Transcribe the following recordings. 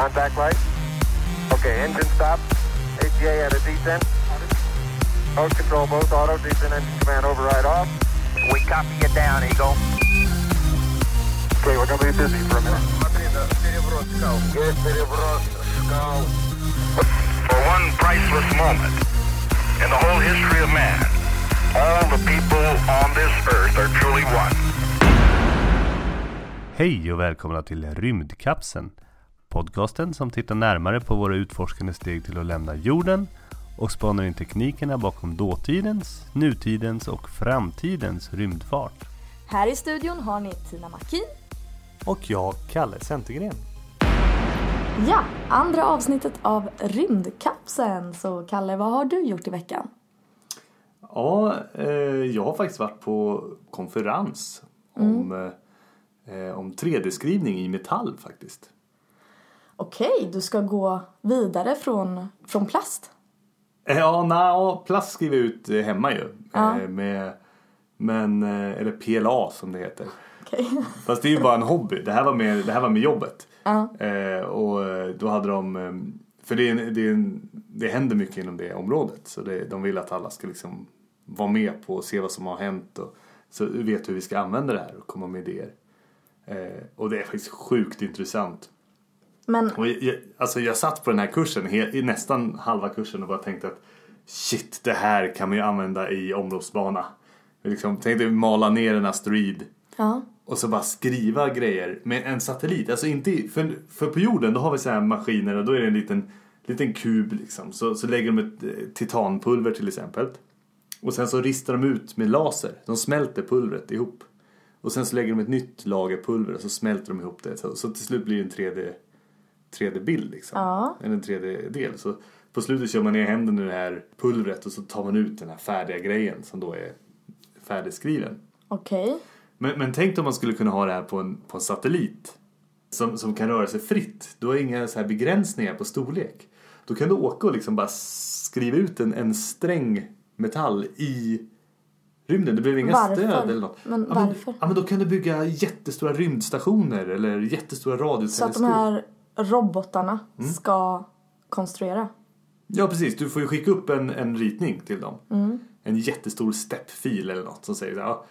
Contact light. Okay, engine stop. ATA at a descent. Mode control both auto, descent engine command override off. We copy you down, Eagle. Okay, we're gonna be busy for a minute. For one priceless moment in the whole history of man, all the people on this earth are truly one. Hej och välkomna till Rymdkapseln. Podcasten som tittar närmare på våra utforskande steg till att lämna jorden och spanar in teknikerna bakom dåtidens, nutidens och framtidens rymdfart. Här i studion har ni Tina Makin. Och jag, Kalle Centergren. Ja, andra avsnittet av Rymdkapseln. Så Kalle, vad har du gjort i veckan? Ja, eh, jag har faktiskt varit på konferens om, eh, om 3D-skrivning i metall faktiskt. Okej, du ska gå vidare från, från plast. Ja, na, plast skriver jag ut eh, hemma ju. Ja. Eh, Med, men, eh, eller PLA som det heter. Okej. Fast det är ju bara en hobby. Det här var med, det här var med jobbet. Ja. Och då hade de, för det, är det, är det händer mycket inom det området. Så det, de vill att alla ska liksom vara med på och se vad som har hänt. Och, så vet hur vi ska använda det här och komma med idéer. Och det är faktiskt sjukt intressant. Men Och jag, alltså jag satt på den här kursen, he, i nästan halva kursen och bara tänkte att shit, det här kan man ju använda i omloppsbana. Jag Liksom, tänkte mala ner en asteroid ja, och så bara skriva grejer med en satellit. Alltså inte, för, för på jorden då har vi så här maskiner och då är det en liten, liten kub liksom. Så, så lägger de ett eh, titanpulver till exempel. Och sen så ristar de ut med laser. De smälter pulvret ihop. Och sen så lägger de ett nytt lager pulver och så smälter de ihop det. Så, så till slut blir det en 3D, 3D-bild liksom. Ja. Eller en 3D-del. Så på slutet kör man ner händen i det här pulvret och så tar man ut den här färdiga grejen som då är färdigskriven. okej. Men, men tänk om man skulle kunna ha det här på en, på en satellit. Som, som kan röra sig fritt. Du har inga så här begränsningar på storlek. Då kan du åka och liksom bara skriva ut en, en sträng metall i rymden. Det behöver inga Varför? stöd eller något. Men ja, varför? Ja, men då kan du bygga jättestora rymdstationer eller jättestora Så att radioteleskop. de här robotarna Mm. ska konstruera. Ja precis, du får ju skicka upp en, en ritning till dem. Mm. En jättestor steppfil eller något som säger ja,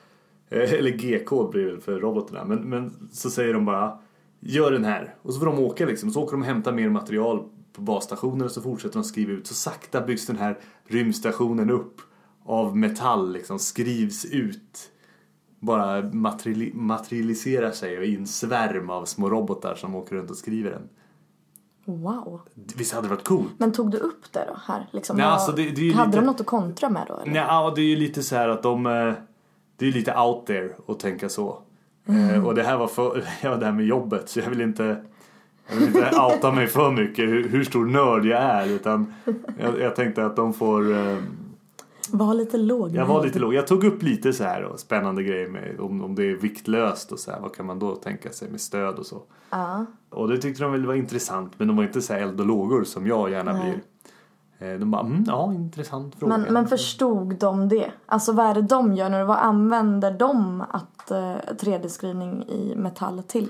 eh, eller G-kod blir det väl för robotarna. Men, men så säger de bara gör den här. Och så får de åka liksom. Så åker de och hämtar mer material på basstationen och så fortsätter de skriva ut. Så sakta byggs den här rymdstationen upp av metall liksom. Skrivs ut. Bara materiali- materialiserar sig i en svärm av små robotar som åker runt och skriver den. Wow. Visst hade det varit coolt? Men tog du upp det då här? Liksom, Nej, alltså, det- det hade lite- de något att kontra med då? Eller? Nej, ja, det är ju lite så här att de... eh, Det är lite out there att tänka så. Eh, Och det här var för, ja, det här med jobbet så jag vill inte... Jag vill inte outa mig för mycket hur, hur stor nörd jag är utan jag, jag tänkte att de får... eh, Var lite låg. Jag var lite låg. Jag tog upp lite så här och spännande grejer med om, om det är viktlöst och så här. Vad kan man då tänka sig med stöd och så. Ja. Och det tyckte de väl var intressant men de var inte så här eld och lågor som jag gärna Nej. blir. Eh, De bara, mm, ja intressant fråga. Men, men förstod de det? Alltså vad är det de gör nu? Vad använder de att eh, 3D-skrivning i metall till?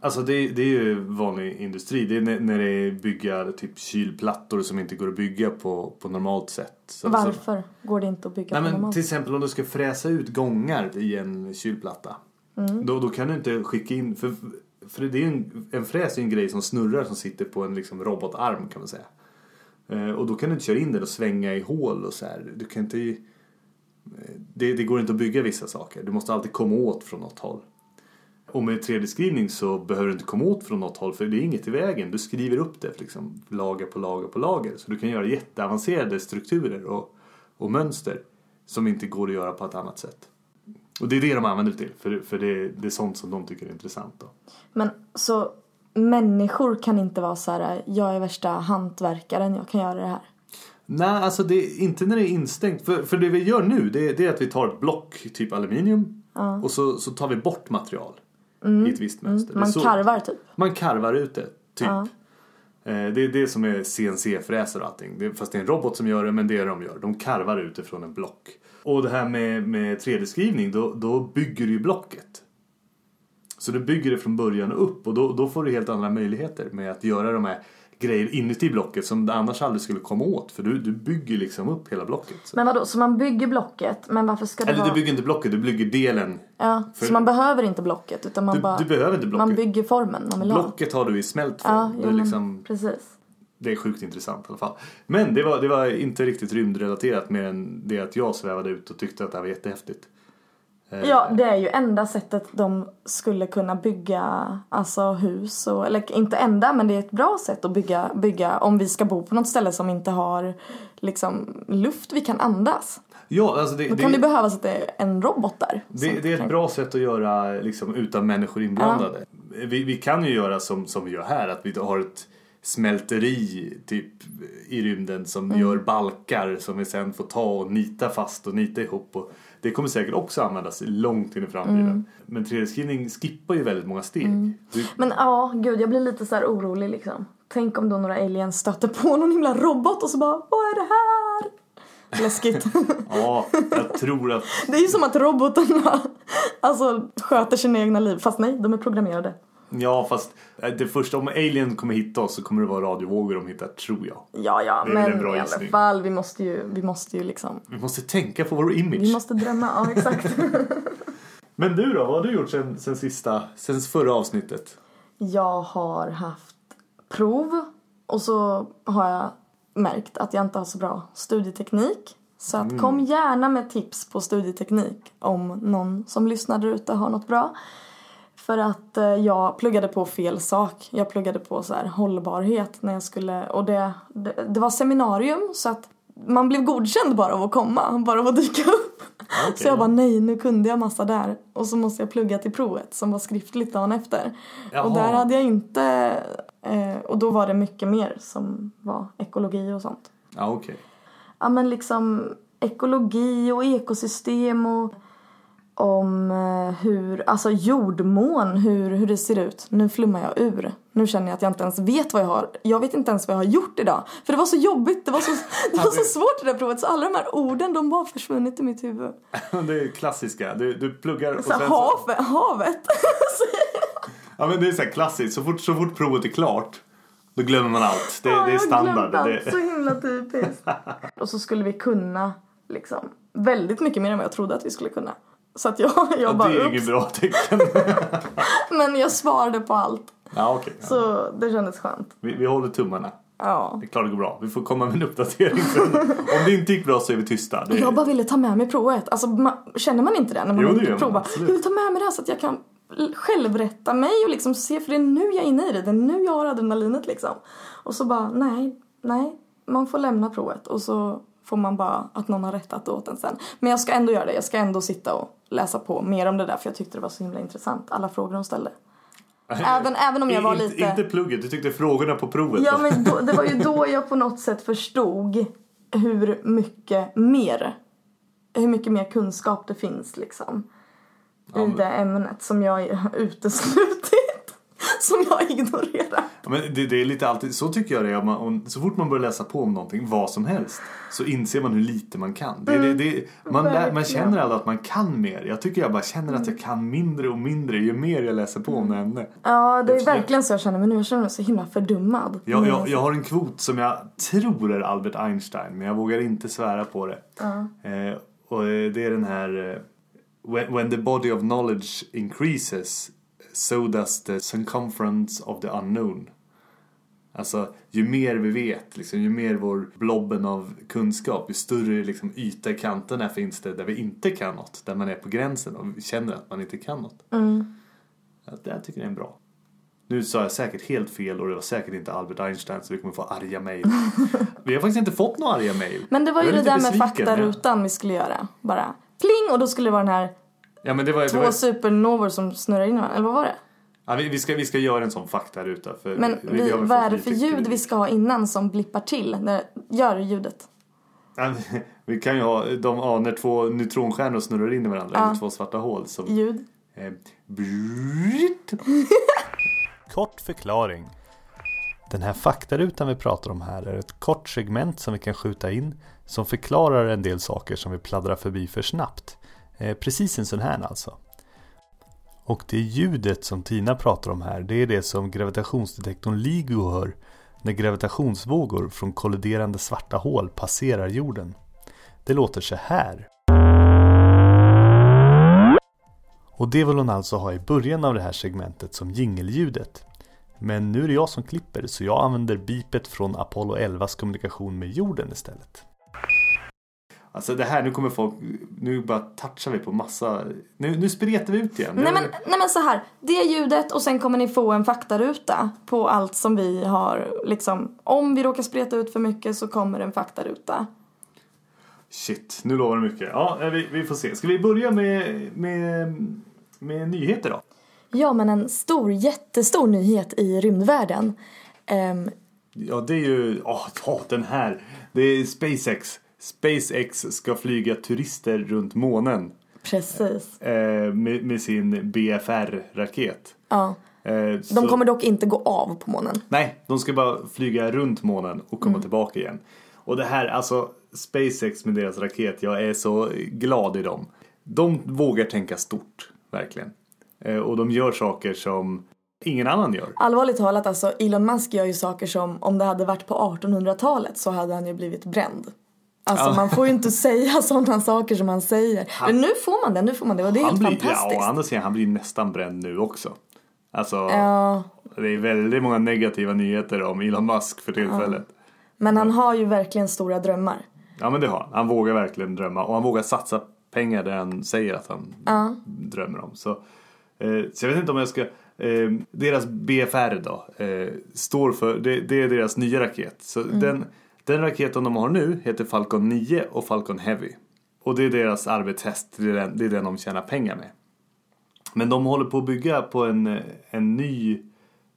Alltså det, det är ju vanlig industri. Det är när, när det är bygga typ kylplattor som inte går att bygga på, på normalt sätt. Så, Så, Varför går det inte att bygga nej på men normalt? till exempel om du ska fräsa ut gångar i en kylplatta. Mm. Då, då kan du inte skicka in, för, för det är en, en fräs är en grej som snurrar som sitter på en liksom robotarm kan man säga. Eh, och då kan du inte köra in den och svänga i hål och så här. Du kan inte, eh, det, det går inte att bygga vissa saker. Du måste alltid komma åt från något håll. Och med 3D-skrivning så behöver du inte komma åt från något håll för det är inget i vägen. Du skriver upp det liksom, lager på lager på lager. Så du kan göra jätteavancerade strukturer och, och mönster som inte går att göra på ett annat sätt. Och det är det de använder det till, för, för det, det är sånt som de tycker är intressant. Då. Men så människor kan inte vara så här, jag är värsta hantverkaren, jag kan göra det här. Nej, alltså det inte när det är instängt. För, för det vi gör nu det, är- det är att vi tar ett block, typ aluminium, och så, så tar vi bort material i ett visst mönster. Det är Mm. Man så- karvar typ. Man karvar ut det, typ. Ja. Eh, Det är det som är CNC-fräser och allting. Fast det är en robot som gör det, men det är det de gör. De karvar ut det från en block. Och det här med, med 3D-skrivning, då, då bygger du ju blocket. Så Så du bygger det från början upp och då, då får du helt andra möjligheter med att göra de här grejer inuti blocket som du annars aldrig skulle komma åt. För du, du bygger liksom upp hela blocket. Så. Men vadå, så man bygger blocket, men varför ska det Eller vara... du bygger inte blocket, du bygger delen. Ja, för- så man behöver inte blocket utan man Du, bara... du behöver inte blocket. Man bygger formen man vill ha. Blocket har du i smält form. Ja, jo, liksom, precis. det är sjukt intressant i alla fall. Men det var, det var inte riktigt rymdrelaterat mer än det att jag svävade ut och tyckte att det här var jättehäftigt. Eh, Ja, det är ju enda sättet de skulle kunna bygga alltså hus och, eller inte enda men det är ett bra sätt att bygga, bygga om vi ska bo på något ställe som inte har liksom luft vi kan andas. Ja, alltså det, Då det, kan det behövas att det är en robot där. Det, det är ett bra sätt att göra liksom, utan människor inblandade. Vi, vi kan ju göra som, som vi gör här, att vi har ett smälteri typ i rymden som Mm. gör balkar som vi sen får ta och nita fast och nita ihop. Och det kommer säkert också användas långt in i framtiden. Mm. Men 3D-skrivning skippar ju väldigt många steg. Du, Men ja, gud jag blir lite så här orolig liksom. Tänk om då några aliens stöter på någon himla robot och så bara Vad är det här? Läskigt. ja, jag tror att det är ju som att robotarna alltså sköter sina egna liv. Fast nej, de är programmerade. Ja, fast eh, det första, om Alien kommer hitta oss så kommer det vara radiovågor de hittar, tror jag. Ja, ja, Det är väl en men bra i alla fall vi måste ju, vi måste ju liksom Vi måste tänka på vår image. Vi måste drömma, ja exakt. Men du då, vad har du gjort sen, sen sista, sen förra avsnittet? jag har haft prov och så har jag märkt att jag inte har så bra studieteknik. Så att Mm. kom gärna med tips på studieteknik om någon som lyssnar där ute har något bra. För att eh, jag pluggade på fel sak. Jag pluggade på så här hållbarhet när jag skulle och det, det, det var seminarium så att man blev godkänd bara av att komma, bara av att dyka upp. Okej, så jag ja. bara nej, nu kunde jag massa där. Och så måste jag plugga till provet som var skriftligt dagen efter. Jaha. Och där hade jag inte, eh, och då var det mycket mer som var ekologi och sånt. Ja, okej. Ja men liksom ekologi och ekosystem och om eh, hur, alltså jordmån, hur, hur det ser ut. Nu flummar jag ur. Nu känner jag att jag inte ens vet vad jag har, jag vet inte ens vad jag har gjort idag. För det var så jobbigt, det var så, det var så svårt det där provet så alla de här orden de bara försvunnit i mitt huvud. Det är klassiska. Du, du pluggar och Så sen så, havet. Ja men det är så klassiskt. Så fort, så fort provet är klart då glömmer man allt. Det, Ja, det är jag standard. allt. Det, Så himla typiskt. och så skulle vi kunna liksom väldigt mycket mer än vad jag trodde att vi skulle kunna. Så att jag, jag ja, bara det är inget bra tecken. Men jag svarade på allt. Ja okej. Ja. Så det kändes skönt. Vi, vi håller tummarna. Ja. Det är klart det går bra. Vi får komma med en uppdatering sen. Om det inte gick bra så är vi tysta. Det, Jag bara ville ta med mig provet. Alltså, man, känner man inte det när man Jo, har det gjort gör ett man, prov? Bara, absolut. Jag vill ta med mig det här så att jag kan självrätta mig och liksom se, för det är nu jag är inne i det. Det är nu jag har adrenalinet liksom. Och så bara, nej, nej, man får lämna provet och så får man bara att någon har rättat åt en sen. Men jag ska ändå göra det. Jag ska ändå sitta och läsa på mer om det där för jag tyckte det var så himla intressant. Alla frågor de ställde. Även, även om jag var lite... Inte plugget, du tyckte frågorna på provet. Ja men då, det var ju då jag på något sätt förstod hur mycket mer, hur mycket mer kunskap det finns liksom. Ja, I men- det ämnet som jag uteslutit. Som jag ignorerar. Ja, Men det, det är lite alltid, så tycker jag det är. Man, så fort man börjar läsa på om någonting, vad som helst, så inser man hur lite man kan. Det, det, det, man, lär, man känner aldrig att man kan mer. Jag tycker jag bara känner att jag kan mindre och mindre ju mer jag läser på om det ämne. Ja det är Jag- verkligen så jag känner mig nu. Jag känner mig så himla fördummad. Jag, Mm. jag, jag har en kvot som jag tror är Albert Einstein, men jag vågar inte svära på det. Eh, och eh, det är den här eh, when, when the body of knowledge increases so does the circumference of the unknown. Alltså, ju mer vi vet, liksom, ju mer vår blobben av kunskap, ju större liksom, yta i kanterna finns det där vi inte kan något. Där man är på gränsen och känner att man inte kan något. Ja, det här tycker jag är bra. Nu sa jag säkert helt fel och det var säkert inte Albert Einstein så vi kommer få arga mejl. vi har faktiskt inte fått några arga mejl. Men det var ju det där med faktarutan vi skulle göra. Bara pling och då skulle det vara den här Ja, men det var, det två var, supernovor som snurrar in varandra. Eller vad var det? ja, vi, vi, ska, vi ska göra en sån faktaruta. För Men vi, vi, vad är det för ljud vi ska ha innan som blippar till? När, gör ljudet. Ja, Vi kan ju ha de, ja, när två neutronstjärnor snurrar in i varandra, Ja. eller två svarta hål. Som, Ljud. eh. Kort förklaring. Den här faktarutan vi pratar om här är ett kort segment som vi kan skjuta in som förklarar en del saker som vi pladdrar förbi för snabbt. Eh, precis en sån här alltså. Och det ljudet som Tina pratar om här, det är det som gravitationsdetektorn LIGO hör när gravitationsvågor från kolliderande svarta hål passerar jorden. Det låter så här. Och det vill hon alltså ha i början av det här segmentet som jingelljudet. Men nu är det jag som klipper så jag använder bipet från Apollo 11s kommunikation med jorden istället. Alltså det här, nu kommer folk, nu bara touchar vi på massa, nu, nu spretar vi ut igen. Nej men, nej men så här, det ljudet och sen kommer ni få en faktaruta på allt som vi har liksom. Om vi råkar spreta ut för mycket så kommer en faktaruta. Shit, nu lovar det mycket. Ja, vi, vi får se. Ska vi börja med, med, med nyheter då? Ja, men en stor, jättestor nyhet i rymdvärlden. Um, ja, det är ju, åh, oh, den här. Det är SpaceX. SpaceX ska flyga turister runt månen. Precis. Eh, med, med, sin BFR-raket. Ja. Eh, de så... kommer dock inte gå av på månen. Nej, de ska bara flyga runt månen och komma mm. tillbaka igen. Och det här, alltså SpaceX med deras raket, jag är så glad i dem. De vågar tänka stort, verkligen. Eh, och de gör saker som ingen annan gör. Allvarligt talat alltså, Elon Musk gör ju saker som om det hade varit på 1800-talet så hade han ju blivit bränd. Alltså ja. man får ju inte säga sådana saker som han säger. Han, Men nu får man det, nu får man det och det är helt blir, fantastiskt. Ja, å andra sidan, han blir nästan bränd nu också. Alltså, ja. det är väldigt många negativa nyheter om Elon Musk för tillfället. Ja. Men han har ju verkligen stora drömmar. Ja men det har han. Han vågar verkligen drömma och han vågar satsa pengar där han säger att han ja. drömmer om. Så, eh, så jag vet inte om jag ska... Eh, deras BFR då eh, står för, det, det, är deras nya raket. Så mm. den, den raketen de har nu heter Falcon 9 och Falcon Heavy. Och det är deras arbetshäst, det är den, det är den de tjänar pengar med. Men de håller på att bygga på en, en, ny,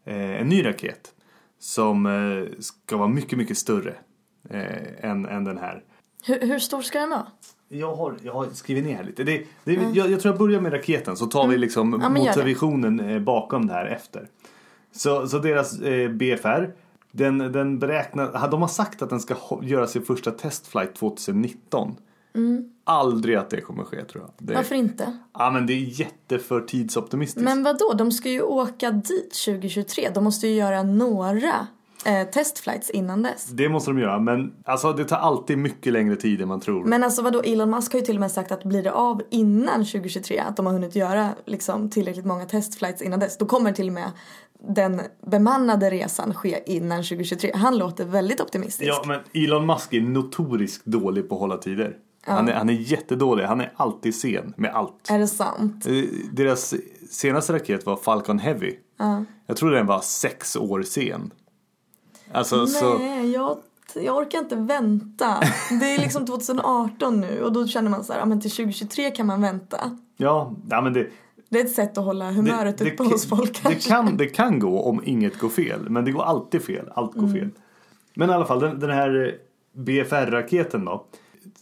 eh, en ny raket. Som eh, ska vara mycket, mycket större eh, än, än den här. Hur, hur stor ska den vara? Jag har, jag har skrivit ner här lite. Det, det, mm. jag, jag, tror jag börjar med raketen så tar mm. vi liksom ja, motivationen bakom det här efter. Så, så deras BFR, den, den beräknar, de har sagt att den ska göra sin första testflight 2019. Mm. Aldrig att det kommer ske tror jag. Det, Varför inte? Ja men det är jätteför tidsoptimistiskt. Men vad då? De ska ju åka dit 2023. De måste ju göra några eh, testflights innan dess. Det måste de göra men alltså det tar alltid mycket längre tid än man tror. Men alltså vadå Elon Musk har ju till och med sagt att blir det av innan 2023 att de har hunnit göra liksom tillräckligt många testflights innan dess då kommer till och med den bemannade resan ske innan 2023. Han låter väldigt optimistisk. Ja men Elon Musk är notoriskt dålig på att hålla tider. Ja. Han, är, han är jättedålig, han är alltid sen med allt. Är det sant? Eh, deras senaste raket var Falcon Heavy. Ja. Jag tror den var sex år sen. Alltså, Nej, så... jag, jag orkar inte vänta. Det är liksom 2018 nu och då känner man så här, ja, men till 2023 kan man vänta. Ja, ja men det... Det är ett sätt att hålla humöret det, uppe det, hos folk kanske. Det kan, det kan gå om inget går fel, men det går alltid fel. Allt går mm. fel. Men i alla fall, den, den här BFR-raketen då.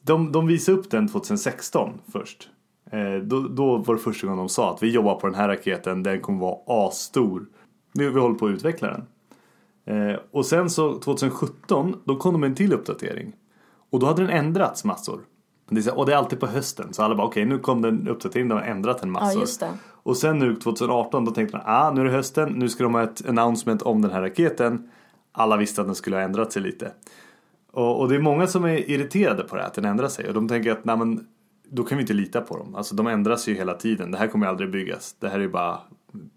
De, de visade upp den 2016 först. Eh, då, då var det första gången de sa att vi jobbar på den här raketen, den kommer vara asstor. Vi, vi håller på att utveckla den. Eh, och sen så 2017 då kom de med en till uppdatering. Och då hade den ändrats massor. Och det är alltid på hösten så alla bara okej okay, nu kom den uppdatering, de har ändrat en massor. Ja, och sen nu 2018 då tänkte man ah nu är det hösten, nu ska de ha ett announcement om den här raketen. Alla visste att den skulle ha ändrat sig lite. Och, och det är många som är irriterade på det här, att den ändrar sig. Och de tänker att nej men då kan vi inte lita på dem. Alltså de ändras ju hela tiden. Det här kommer aldrig byggas. Det här är ju bara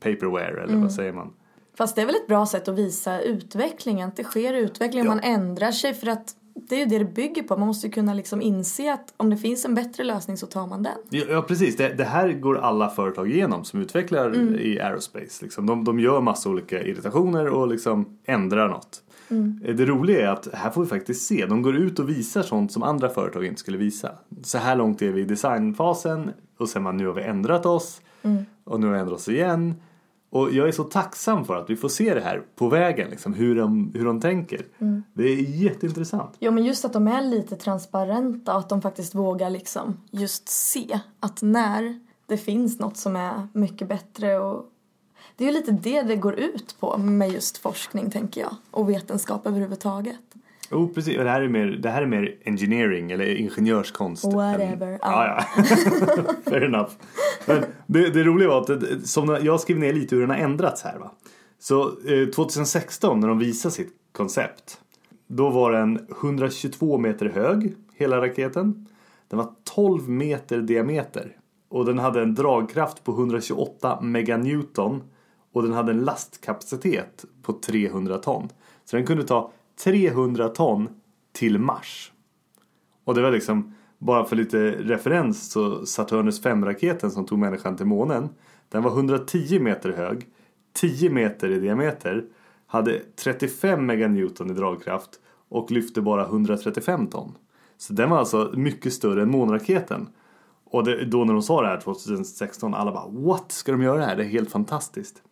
paperware eller mm. vad säger man? Fast det är väl ett bra sätt att visa utvecklingen, att det sker utveckling, ja. man ändrar sig för att det är ju det det bygger på. Man måste ju kunna liksom inse att om det finns en bättre lösning så tar man den. Ja, precis. Det, det, här går alla företag igenom som utvecklar mm. i aerospace. Liksom. De, de gör massa olika irritationer och liksom ändrar något. Mm. Det roliga är att här får vi faktiskt se. De går ut och visar sånt som andra företag inte skulle visa. Så här långt är vi i designfasen och sen man nu har vi ändrat oss mm. och nu har vi ändrat oss igen. Och jag är så tacksam för att vi får se det här på vägen, liksom, hur, de, hur de tänker. Mm. Det är jätteintressant. Ja, men just att de är lite transparenta och att de faktiskt vågar liksom just se att när det finns något som är mycket bättre och det är ju lite det det går ut på med just forskning tänker jag och vetenskap överhuvudtaget. Jo, precis. Och det här är mer, det här är mer engineering eller ingenjörskonst. Whatever. Än, ja, ja. Fair enough. Men det, det roliga var att som jag skrev ner lite hur den har ändrats här. Va? Så eh, 2016 när de visade sitt koncept. Då var den 122 meter hög, hela raketen. Den var 12 meter diameter. Och den hade en dragkraft på 128 meganewton. Och den hade en lastkapacitet på 300 ton. Så den kunde ta 300 ton till Mars. Och det var liksom, bara för lite referens så Saturnus 5-raketen som tog människan till månen. Den var 110 meter hög, 10 meter i diameter, hade 35 meganewton i dragkraft och lyfte bara 135 ton. Så den var alltså mycket större än månraketen. Och det, då när de sa det här 2016, alla bara What? Ska de göra det här? Det är helt fantastiskt.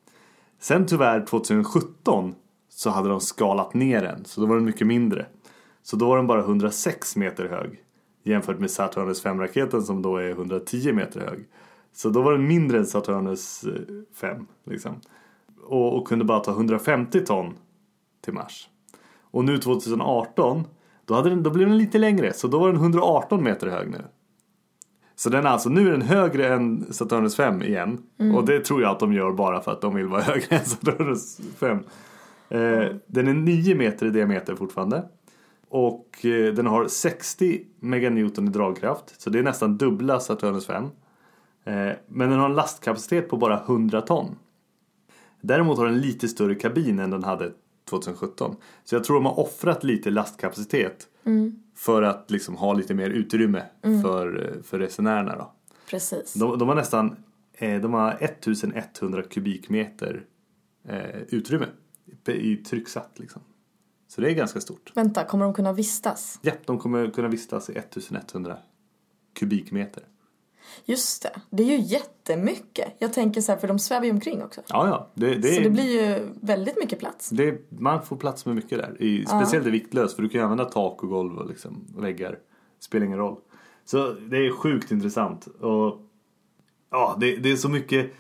Sen tyvärr 2017 så hade de skalat ner den, så då var den mycket mindre. Så då var den bara 106 meter hög jämfört med Saturnus 5-raketen som då är 110 meter hög. Så då var den mindre än Saturnus eh, 5 liksom. Och, och kunde bara ta 150 ton till Mars. Och nu 2018 då, hade den, då blev den lite längre så då var den 118 meter hög nu. Så den alltså, nu är den högre än Saturnus 5 igen. Och det tror jag att de gör bara för att de vill vara högre än Saturnus 5. Eh, den är 9 meter i diameter fortfarande. Och eh, den har 60 meganewton i dragkraft. Så det är nästan dubbla Saturnus 5. Eh, men den har en lastkapacitet på bara 100 ton. Däremot har den lite större kabin än den hade 2017. Så jag tror de har offrat lite lastkapacitet. För att liksom ha lite mer utrymme för, eh, för resenärerna då. Precis. De, de har nästan de har 1100 kubikmeter utrymme i trycksatt liksom. Så det är ganska stort. Vänta, kommer de kunna vistas? Ja, de kommer kunna vistas i 1100 kubikmeter. Just det, det är ju jättemycket. Jag tänker så här, för de svävar ju omkring också. Ja, ja. Det, det, Så är, det blir ju väldigt mycket plats. det, man får plats med mycket där. I, speciellt i viktlöst för du kan ju använda tak och golv och liksom väggar. Spelar ingen roll. Så det är sjukt intressant. Och ja, det, det är så mycket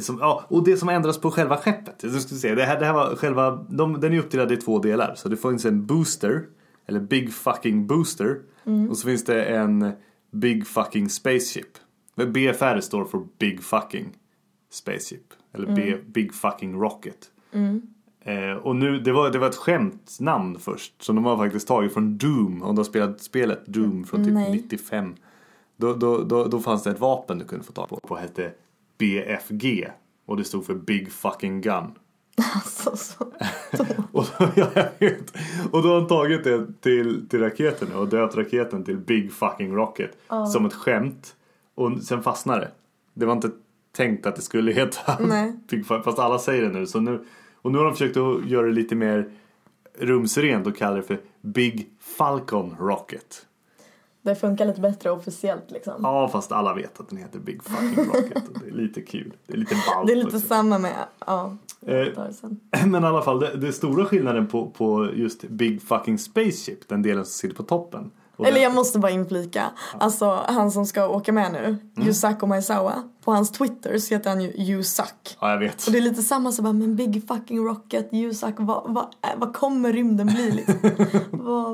som, ja, och det som ändras på själva skeppet. Jag ska säga, det, här, det här var själva, de, den är uppdelad i två delar. Så det finns en booster, eller big fucking booster. Och så finns det en big fucking spaceship. BFR står för big fucking spaceship. Eller B, big fucking rocket. Eh, och nu, det var, det var ett skämtnamn först. Som de har faktiskt tagit från Doom. Om du har spelat spelet Doom från typ Nej. 95. Då, då, då, då fanns det ett vapen du kunde få tag på. Det hette BFG. Och det stod för Big Fucking Gun. Alltså, så. Och, vet. och då har han tagit det till, till raketen och döpt raketen till Big Fucking Rocket. Som ett skämt. Och sen fastnade det. Det var inte tänkt att det skulle heta Nej. Big Fucking, fast alla säger det nu. Så nu. Och nu har de försökt att göra det lite mer rumsrent och kallar det för Big Falcon Rocket. Det funkar lite bättre officiellt liksom. Ja, fast alla vet att den heter Big Fucking Rocket. Och det är lite kul. Det är lite ballt. Det är lite samma med, ja. Eh. Men i alla fall, det, det stora skillnaden på, på just Big Fucking Spaceship, den delen som sitter på toppen. Eller den- jag måste bara inflika, alltså han som ska åka med nu, Mm. Maizawa, på hans Twitter så heter han ju Yusak. Ja, jag vet. Och det är lite samma så bara, men big fucking rocket, Yusak, vad, vad, vad kommer rymden bli liksom?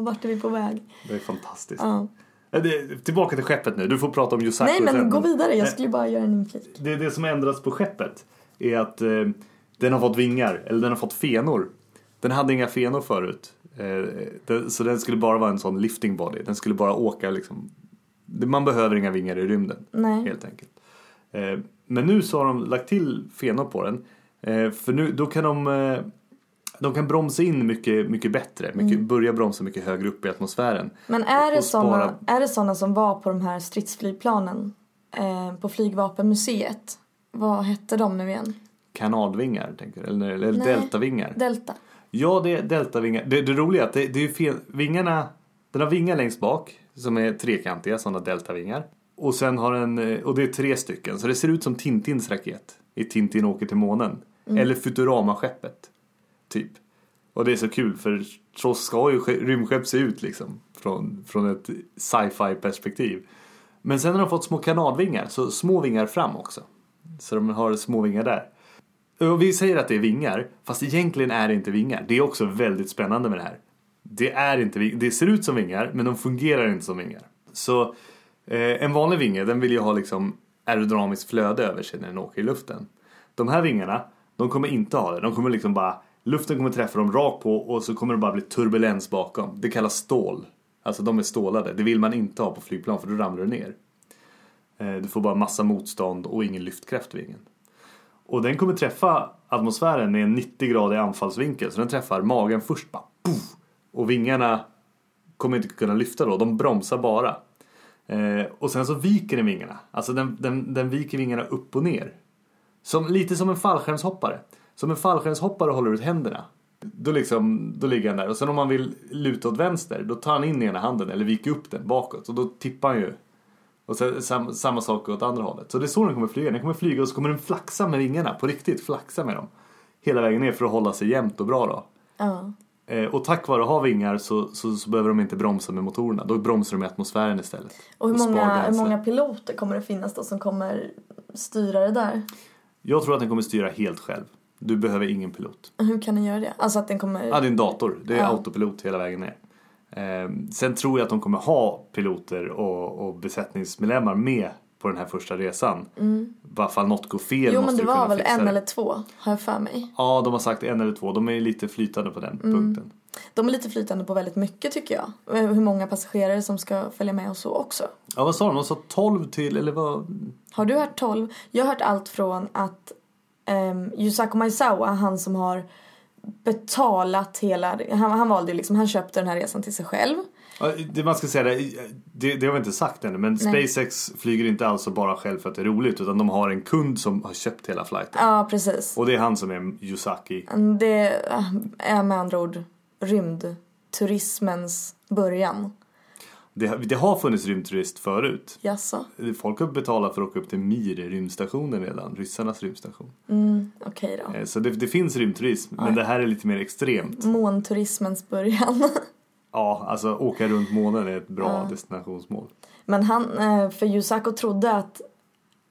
vart är vi på väg? Det är fantastiskt. Ja. Det, tillbaka till skeppet nu. Du får prata om Yusako Nej men sen. gå vidare, jag skulle bara göra en inflik. Det, det som ändrats på skeppet är att eh, den har fått vingar, eller den har fått fenor. Den hade inga fenor förut. Eh, det, så den skulle bara vara en sån lifting body. Den skulle bara åka liksom. Man behöver inga vingar i rymden. Nej. Helt enkelt. Eh, men nu så har de lagt till fenor på den. Eh, för nu, då kan de eh, de kan bromsa in mycket, mycket bättre. Mycket, Börja bromsa mycket högre upp i atmosfären. Men är det, såna, spara- är det såna som var på de här stridsflygplanen eh, på flygvapenmuseet? Vad hette de nu igen? Kanadvingar, tänker du? Eller, eller Nej. deltavingar? Delta? Ja, det är deltavingar. Det, det roliga är att det, det är fel. Vingarna, den har vingar längst bak som är trekantiga, sådana deltavingar. Och sen har den, eh, och det är tre stycken, så det ser ut som Tintins raket i Tintin åker till månen. Eller Futurama-skeppet, typ. Och det är så kul för så ska ju rymdskepp se ut liksom. Från, från ett sci-fi perspektiv. Men sen har de fått små kanadvingar, så små vingar fram också. Så de har små vingar där. Och vi säger att det är vingar, fast egentligen är det inte vingar. Det är också väldigt spännande med det här. Det är inte Det ser ut som vingar men de fungerar inte som vingar. Så eh, en vanlig vinge den vill ju ha liksom aerodynamiskt flöde över sig när den åker i luften. De här vingarna, de kommer inte ha det. De kommer liksom bara, luften kommer träffa dem rakt på och så kommer det bara bli turbulens bakom. Det kallas stål. Alltså de är stålade. Det vill man inte ha på flygplan för då ramlar du ner. Eh, du får bara massa motstånd och ingen lyftkraft i vingen. Och den kommer träffa atmosfären med en 90 gradig anfallsvinkel. Så den träffar magen först bara poof, Och vingarna kommer inte kunna lyfta då. De bromsar bara. Eh, och sen så viker den vingarna. Alltså den, den, den viker vingarna upp och ner. Som, lite som en fallskärmshoppare. Som en fallskärmshoppare håller ut händerna. Då, liksom, då ligger han där. Och sen om man vill luta åt vänster. Då tar han in ena handen eller viker upp den bakåt. Och då tippar han ju. Och sen, sam, samma sak åt andra hållet. Så det är så den kommer flyga. Den kommer flyga och så kommer den flaxa med vingarna. På riktigt flaxa med dem. Hela vägen ner för att hålla sig jämnt och bra då. Ja. Eh, och tack vare att ha vingar så, så, så behöver de inte bromsa med motorerna. Då bromsar de i atmosfären istället. Och hur många, hur många piloter kommer det finnas då som kommer styra det där? Jag tror att den kommer styra helt själv. Du behöver ingen pilot. Hur kan den göra det? Alltså att den kommer... Ja, det är en dator. Det är Ja. autopilot hela vägen ner. Eh, sen tror jag att de kommer ha piloter och, och besättningsmedlemmar med på den här första resan. Mm. Bara fall något går fel jo men det var väl en det. eller två, har jag för mig. Ja, de har sagt en eller två. De är lite flytande på den punkten. De är lite flytande på väldigt mycket tycker jag. Eh, Hur många passagerare som ska följa med och så också. Ja, vad sa de? De sa 12 till, eller vad? Har du hört 12? Jag har hört allt från att um, Yusaku Maizawa, han som har betalat hela, han, han valde ju liksom, han köpte den här resan till sig själv. Ja, Det man ska säga, det, det, det har vi inte sagt ännu, men Nej. SpaceX flyger inte alls bara själv för att det är roligt, utan de har en kund som har köpt hela flighten. Ja, precis. Och det är han som är Yusaki. Det är med andra ord rymdturismens början. Det, det har funnits rymdturist förut. Jaså? Folk har betalat för att åka upp till Mir rymdstationen redan, ryssarnas rymdstation. Mm, okej då. Eh, Så det, det finns rymdturism, men det här är lite mer extremt. Månturismens början. Ja, alltså åka runt månen är ett bra destinationsmål. Men han, eh, för Yusaku trodde att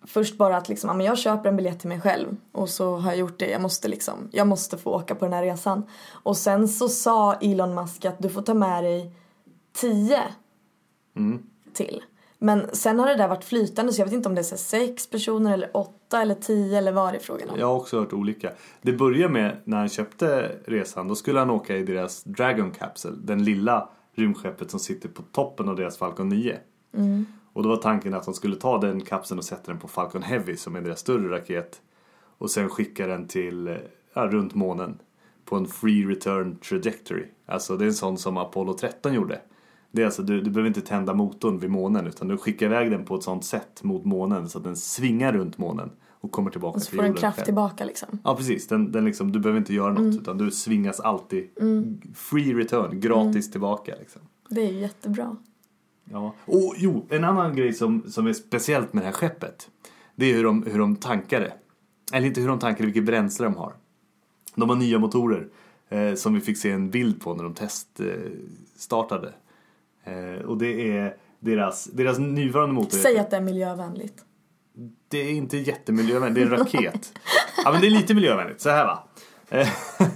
först bara att liksom, ja, jag köper en biljett till mig själv och så har jag gjort det, jag måste liksom, jag måste få åka på den här resan. Och sen så sa Elon Musk att du får ta med dig tio till. Men sen har det där varit flytande så jag vet inte om det är sex personer eller åtta eller tio eller vad det är frågan om. Jag har också hört olika. Det börjar med när han köpte resan, då skulle han åka i deras Dragon Capsule, den lilla rymdskeppet som sitter på toppen av deras Falcon 9. Och då var tanken att de skulle ta den kapseln och sätta den på Falcon Heavy som är deras större raket och sen skicka den till, ja, runt månen på en free return trajectory. Alltså det är en sån som Apollo 13 gjorde. Det är alltså, du, du behöver inte tända motorn vid månen utan du skickar iväg den på ett sånt sätt mot månen så att den svingar runt månen och kommer tillbaka Och så till får den jorden kraft själv. tillbaka liksom. Ja precis, den, den liksom, du behöver inte göra något Mm. utan du svingas alltid free return, gratis tillbaka liksom. Det är ju jättebra. Ja. Och jo, en annan grej som, som är speciellt med det här skeppet. Det är hur de, hur de tankar det. Eller inte hur de tankar det, vilket bränsle de har. De har nya motorer eh, som vi fick se en bild på när de teststartade. Eh, startade. Eh, och det är deras, deras nuvarande motor. Säg att det är miljövänligt. Det är inte jättemiljövänligt, det är en raket. ja men det är lite miljövänligt, så här va. Eh,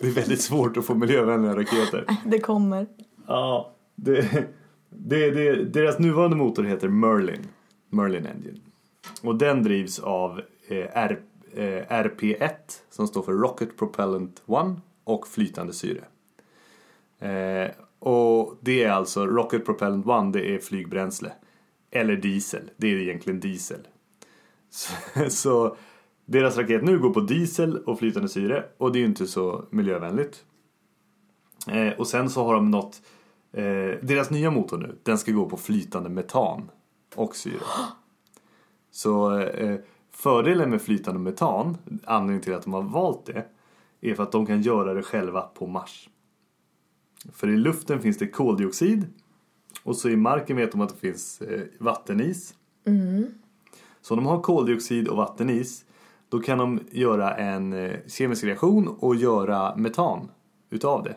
det är väldigt svårt att få miljövänliga raketer. Det kommer. Ja, det, det, det, deras nuvarande motor heter Merlin. Merlin Engine. Och den drivs av eh, R, eh, RP1 som står för Rocket Propellant 1 och flytande syre. Eh, och det är alltså Rocket Propellant One, det är flygbränsle. Eller diesel, det är egentligen diesel. Så, så deras raket nu går på diesel och flytande syre och det är ju inte så miljövänligt. Eh, och sen så har de något eh, Deras nya motor nu, den ska gå på flytande metan och syre. Så eh, fördelen med flytande metan, anledningen till att de har valt det, är för att de kan göra det själva på Mars. För i luften finns det koldioxid och så i marken vet de att det finns eh, vattenis. Så om de har koldioxid och vattenis då kan de göra en eh, kemisk reaktion och göra metan utav det.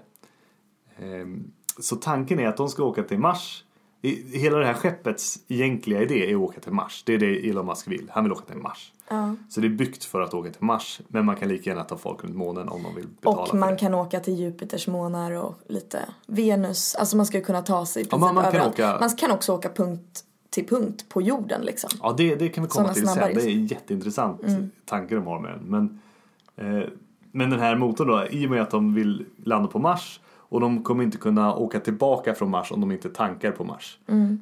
Ehm, Så tanken är att de ska åka till Mars i, hela det här skeppets egentliga idé är att åka till Mars. Det är det Elon Musk vill. Han vill åka till Mars. Ja. Så det är byggt för att åka till Mars. Men man kan lika gärna ta folk runt månen om de vill betala Och för man det. kan åka till Jupiters månar och lite Venus. Alltså man ska ju kunna ta sig i princip man- man kan överallt. åka- Man kan också åka punkt till punkt på jorden liksom. Ja, det, det kan vi komma Såna till sen. Det är en jätteintressant tanke de har med den. Men, eh, men den här motorn då, i och med att de vill landa på Mars och de kommer inte kunna åka tillbaka från Mars om de inte tankar på Mars.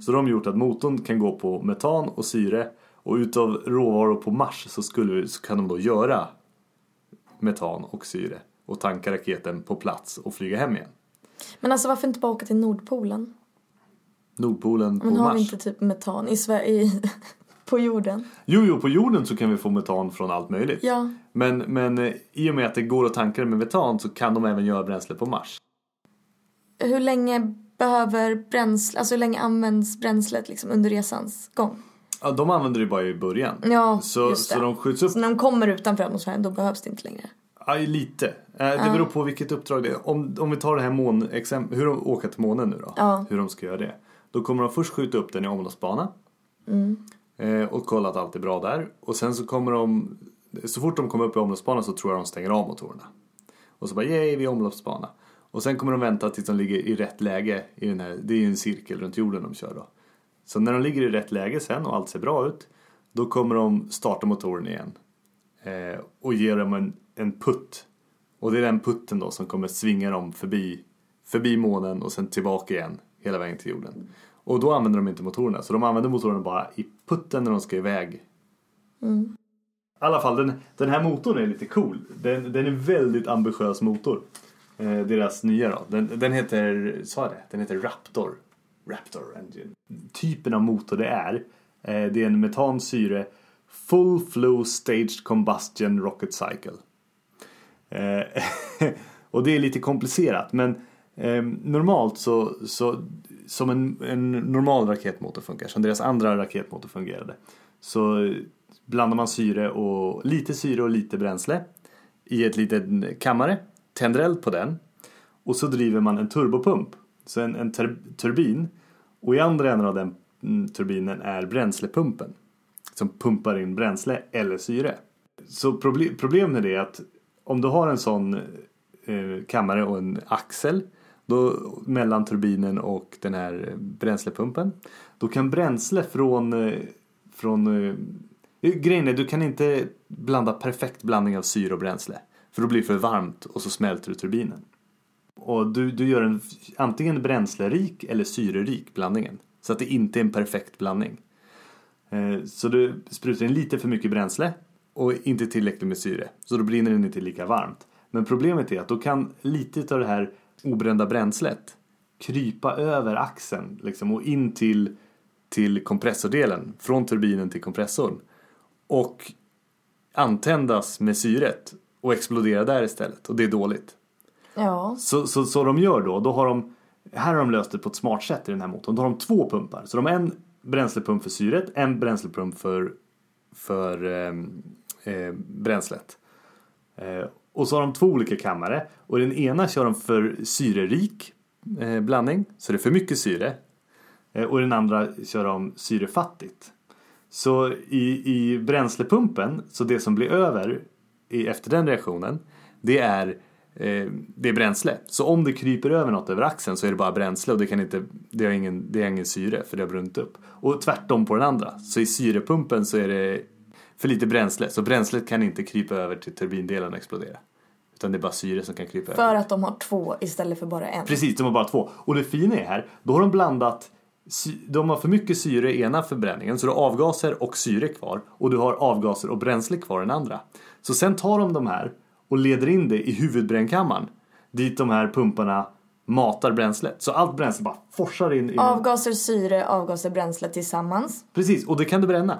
Så de har gjort att motorn kan gå på metan och syre och utav råvaror på Mars så, skulle, så kan de då göra metan och syre och tanka raketen på plats och flyga hem igen. Men alltså varför inte bara åka till Nordpolen? Nordpolen på Men har Mars. vi inte typ metan i Sverige, på jorden? Jo, jo, på jorden så kan vi få metan från allt möjligt. Ja. Men, men eh, i och med att det går att tanka det med metan så kan de även göra bränsle på Mars. Hur länge behöver bränsle, alltså hur länge används bränslet liksom under resans gång? Ja, de använder det bara i början. Ja, så, just det. så de skjuts upp Så när de kommer utanför atmosfären då behövs det inte längre. ja, lite. Eh, Det beror på vilket uppdrag det är. Om, om vi tar det här mån, exempel, hur de åker till månen nu då. Ja. Hur de ska göra det. Då kommer de först skjuta upp den i omloppsbana. Mm. Eh, och kolla att allt är bra där. Och sen så kommer de, så fort de kommer upp i omloppsbanan så tror jag de stänger av motorerna. Och så bara yay, vi är i omloppsbana. Och sen kommer de vänta tills de ligger i rätt läge i den här, det är ju en cirkel runt jorden de kör då. Så när de ligger i rätt läge sen och allt ser bra ut, då kommer de starta motorn igen. Eh, och ge dem en, en putt. Och det är den putten då som kommer svinga dem förbi, förbi månen och sen tillbaka igen hela vägen till jorden. Och då använder de inte motorerna, så de använder motorerna bara i putten när de ska iväg. I alla fall, den, den här motorn är lite cool. Den, den är en väldigt ambitiös motor. Eh, deras nya då. Den, den heter, sa jag det? Den heter Raptor. Raptor Engine. Typen av motor det är. Eh, det är en metansyre Full Flow Staged Combustion Rocket Cycle. Eh, och det är lite komplicerat men eh, normalt så, så som en, en normal raketmotor funkar, som deras andra raketmotor fungerade. Så blandar man syre och lite syre och lite bränsle i ett litet kammare, tänder eld på den och så driver man en turbopump, så en, en turbin och i andra änden av den mm, turbinen är bränslepumpen som pumpar in bränsle eller syre. Så proble- problemet det är att om du har en sån eh, kammare och en axel då, mellan turbinen och den här bränslepumpen då kan bränsle från, eh, från eh, eh grejen är du kan inte blanda perfekt blandning av syre och bränsle för då blir det för varmt och så smälter du turbinen. Och du, du gör en antingen bränslerik eller syrerik blandningen så att det inte är en perfekt blandning. Eh, så du sprutar in lite för mycket bränsle och inte tillräckligt med syre. Så då brinner den inte lika varmt. Men problemet är att då kan lite av det här obrända bränslet krypa över axeln liksom, och in till, till kompressordelen. Från turbinen till kompressorn. Och antändas med syret och explodera där istället. Och det är dåligt. Ja. Så, så, så de gör då, då har de, här har de löst det på ett smart sätt i den här motorn. Då har de två pumpar. Så de har en bränslepump för syret, en bränslepump för, för eh, eh, bränslet. Eh, och så har de två olika kammare och den ena kör de för syrerik eh, blandning, så det är för mycket syre. Eh, och den andra kör de syrefattigt. Så i, i bränslepumpen, så det som blir över i, efter den reaktionen, det är, det är bränsle. Så om det kryper över något över axeln så är det bara bränsle och det, kan inte, det, har ingen, det har ingen syre för det har brunnit upp. Och tvärtom på den andra. Så i syrepumpen så är det för lite bränsle. Så bränslet kan inte krypa över till turbindelen och explodera. Utan det är bara syre som kan krypa över. För att de har två istället för bara en. Precis, de har bara två. Och det fina är här, då har de blandat de har för mycket syre i ena förbränningen så du har avgaser och syre kvar och du har avgaser och bränsle kvar i den andra. Så sen tar de de här och leder in det i huvudbrännkammaren dit de här pumparna matar bränslet. Så allt bränsle bara forsar in i Avgaser, syre, avgaser, bränsle tillsammans. Precis, och det kan du bränna.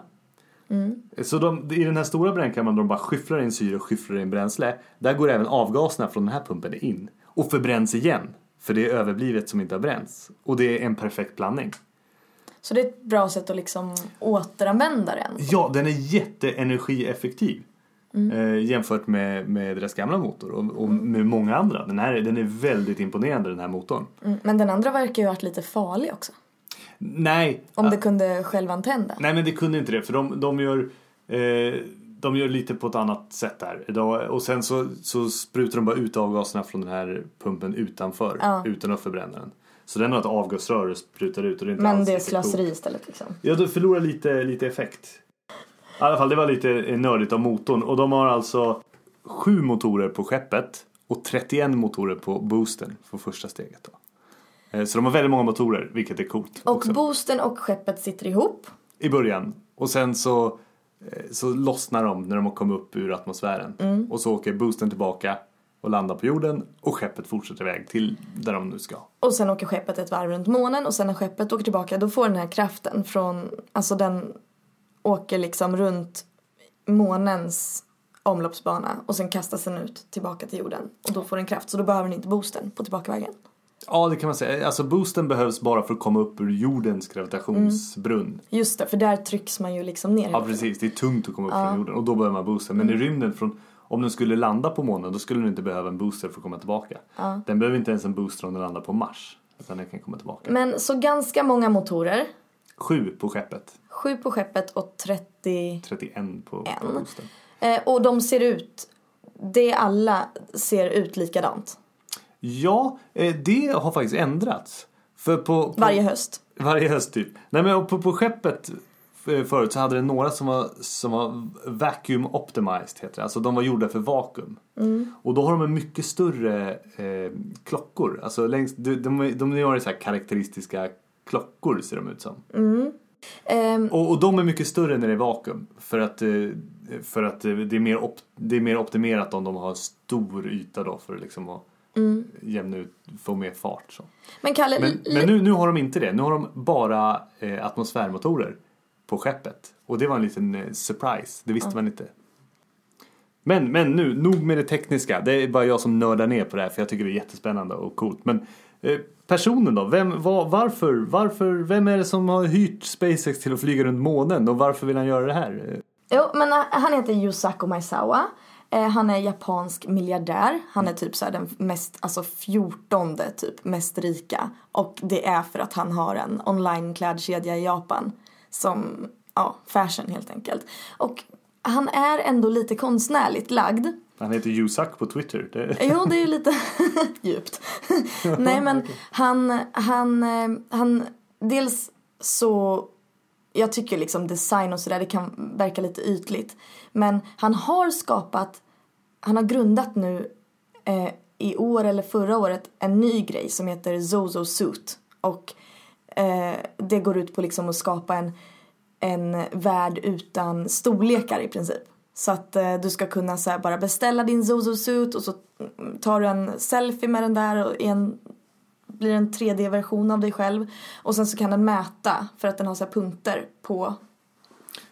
Så de, i den här stora brännkammaren där de bara skyfflar in syre och skyfflar in bränsle. Där går även avgaserna från den här pumpen in. Och förbränns igen. För det är överblivet som inte har bränts. Och det är en perfekt blandning. Så det är ett bra sätt att liksom återanvända den. Ja, den är jätteenergieffektiv. Eh, jämfört med, med deras gamla motor och, och med många andra. Den här den är väldigt imponerande den här motorn. Mm. Men den andra verkar ju ha varit lite farlig också. Nej, Om det kunde självantända. Nej men det kunde inte det för de, de gör eh, de gör lite på ett annat sätt där. Och sen så, så sprutar de bara ut avgaserna från den här pumpen utanför. Ja. Utan att förbränna den. Så den har ett avgasrör och sprutar ut och det är inte Men alls det är slöseri istället liksom. Ja, du förlorar lite, lite effekt. I alla fall, det var lite nördigt om motorn. Och de har alltså sju motorer på skeppet och 31 motorer på boosten för första steget. Då. Eh, Så de har väldigt många motorer, vilket är coolt. Och också. boosten och skeppet sitter ihop. I början. Och sen så, eh, så lossnar de när de har kommit upp ur atmosfären. Mm. Och så åker boosten tillbaka och landar på jorden och skeppet fortsätter iväg till där de nu ska. Och sen åker skeppet ett varv runt månen och sen när skeppet åker tillbaka då får den här kraften från, alltså den åker liksom runt månens omloppsbana och sen kastas den ut tillbaka till jorden och då får den kraft så då behöver den inte boosten på tillbakavägen. Ja, det kan man säga. Alltså boosten behövs bara för att komma upp ur jordens gravitationsbrunn. Just det, för där trycks man ju liksom ner. Ja, precis. Det är tungt att komma upp från jorden och då behöver man boosten. Men i rymden, från, om den skulle landa på månen, då skulle den inte behöva en booster för att komma tillbaka. Den behöver inte ens en booster om den landar på Mars. Utan den kan komma tillbaka. Men så ganska många motorer. Sju på skeppet. Sju på skeppet och 30 31 på, på En. boosten. Eh, och de ser ut, det alla ser ut likadant. Ja, eh, det har faktiskt ändrats. För på, på Varje höst. varje höst typ. Nej men på, på skeppet eh, förut så hade det några som var, som var vacuum optimized heter det. Alltså de var gjorda för vakuum. Och då har de en mycket större eh, klockor. Alltså längst, de, de, de gör så här karaktäristiska klockor ser de ut som. Ehm, Och, och de är mycket större när det är vakuum. För att, eh, för att eh, det, är mer op, det är mer optimerat om de har stor yta då för att liksom att jämna ut, få mer fart. Så. men Kalle, Men, men nu, nu har de inte det. Nu har de bara eh, atmosfärmotorer på skeppet. Och det var en liten eh, surprise. Det visste man inte. Men, men nu, nog med det tekniska. Det är bara jag som nördar ner på det här för jag tycker det är jättespännande och coolt. Men Eh, personen då? Vem, var, varför, varför, vem är det som har hyrt SpaceX till att flyga runt månen och varför vill han göra det här? Jo, men eh, han heter Yusaku Maezawa. Eh, han är japansk miljardär. Han är typ så här den mest, alltså fjortonde typ mest rika. Och det är för att han har en online klädkedja i Japan. Som, ja, fashion helt enkelt. Och han är ändå lite konstnärligt lagd. Han heter Yusak på Twitter. Det, Jo, det är lite djupt. Nej, men han, han, eh, han, dels så, jag tycker liksom design och sådär, det kan verka lite ytligt. Men han har skapat, han har grundat nu eh, i år eller förra året en ny grej som heter Zozo Suit. Och eh, det går ut på liksom att skapa en, en värld utan storlekar i princip. Så att eh, du ska kunna så här, bara beställa din Zozo Suit och så mm, tar du en selfie med den där och en blir en 3D-version av dig själv. Och sen så kan den mäta för att den har så punkter på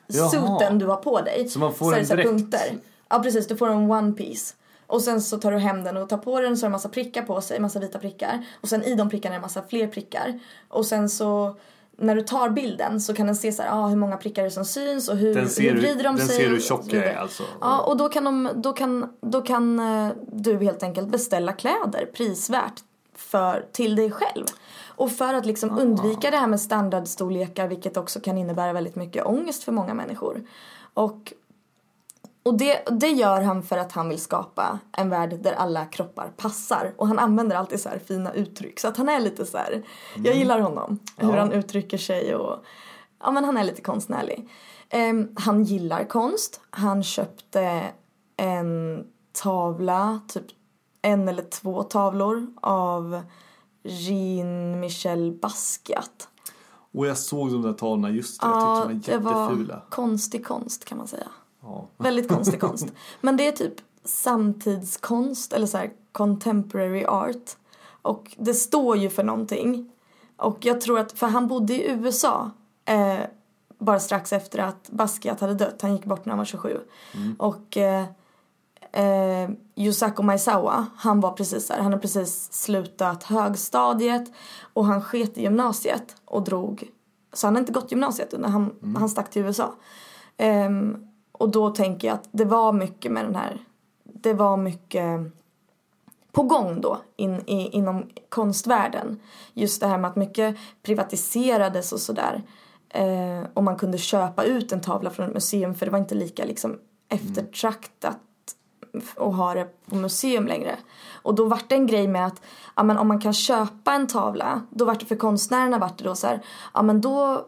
Jaha. suiten du har på dig. Så man får är en det så punkter. Ja precis, du får en one piece. Och sen så tar du hem den och tar på den så har den massa prickar på sig, massa vita prickar. Och sen i de prickarna är det massa fler prickar. Och sen så när du tar bilden så kan den se så här, ah, hur många prickar som syns och hur, Den ser hur vrider de den sig. ser hur och så tjock jag är, alltså. Ja, och då kan, de, då kan, då kan eh, du helt enkelt beställa kläder prisvärt för, till dig själv. Och för att liksom undvika det här med standardstorlekar vilket också kan innebära väldigt mycket ångest för många människor. Och, och det, det gör han för att han vill skapa en värld där alla kroppar passar. Och han använder alltid så här fina uttryck. Så att han är lite så här, jag gillar honom. Hur Ja. han uttrycker sig och ja men han är lite konstnärlig. Ehm, han gillar konst. Han köpte en tavla, typ en eller två tavlor av Jean-Michel Basquiat. Och jag såg de där tavlorna just det. Jag Ja, tyckte det de var var jättefula. konstig konst kan man säga. Ja. Väldigt konstig konst. Men det är typ samtidskonst eller så här contemporary art. Och det står ju för någonting. Och jag tror att, för han bodde i USA eh, bara strax efter att Basquiat hade dött. Han gick bort när han var 27. Och eh, eh, Yusaku Maezawa, han var precis där. Han har precis slutat högstadiet och han sket i gymnasiet och drog. Så han har inte gått gymnasiet när han, han stack till USA. Ehm, och då tänker jag att det var mycket med den här, det var mycket på gång då in, i, inom konstvärlden. Just det här med att mycket privatiserades och sådär. Eh, och man kunde köpa ut en tavla från ett museum för det var inte lika liksom eftertraktat och ha det på museum längre. Och då vart det en grej med att ja, men om man kan köpa en tavla, då vart det för konstnärerna vart det då så här, ja men då,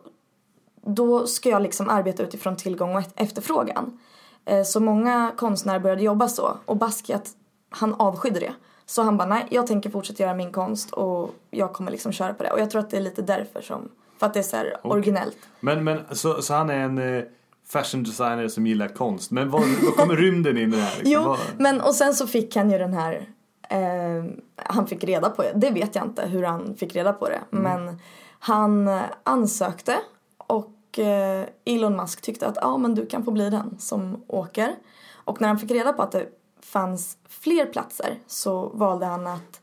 då ska jag liksom arbeta utifrån tillgång och et- efterfrågan. Eh, så många konstnärer började jobba så och Basquiat han avskydde det. Så han bara nej, jag tänker fortsätta göra min konst och jag kommer liksom köra på det. Och jag tror att det är lite därför som, för att det är så här originellt. Men, men så, så han är en eh, fashion designer som gillar konst. Men vad, vad kommer rymden in i det här? Liksom? Jo, men och sen så fick han ju den här eh, han fick reda på det. Det vet jag inte hur han fick reda på det. Men han eh, ansökte och eh, Elon Musk tyckte att ja men du kan få bli den som åker. Och när han fick reda på att det fanns fler platser så valde han att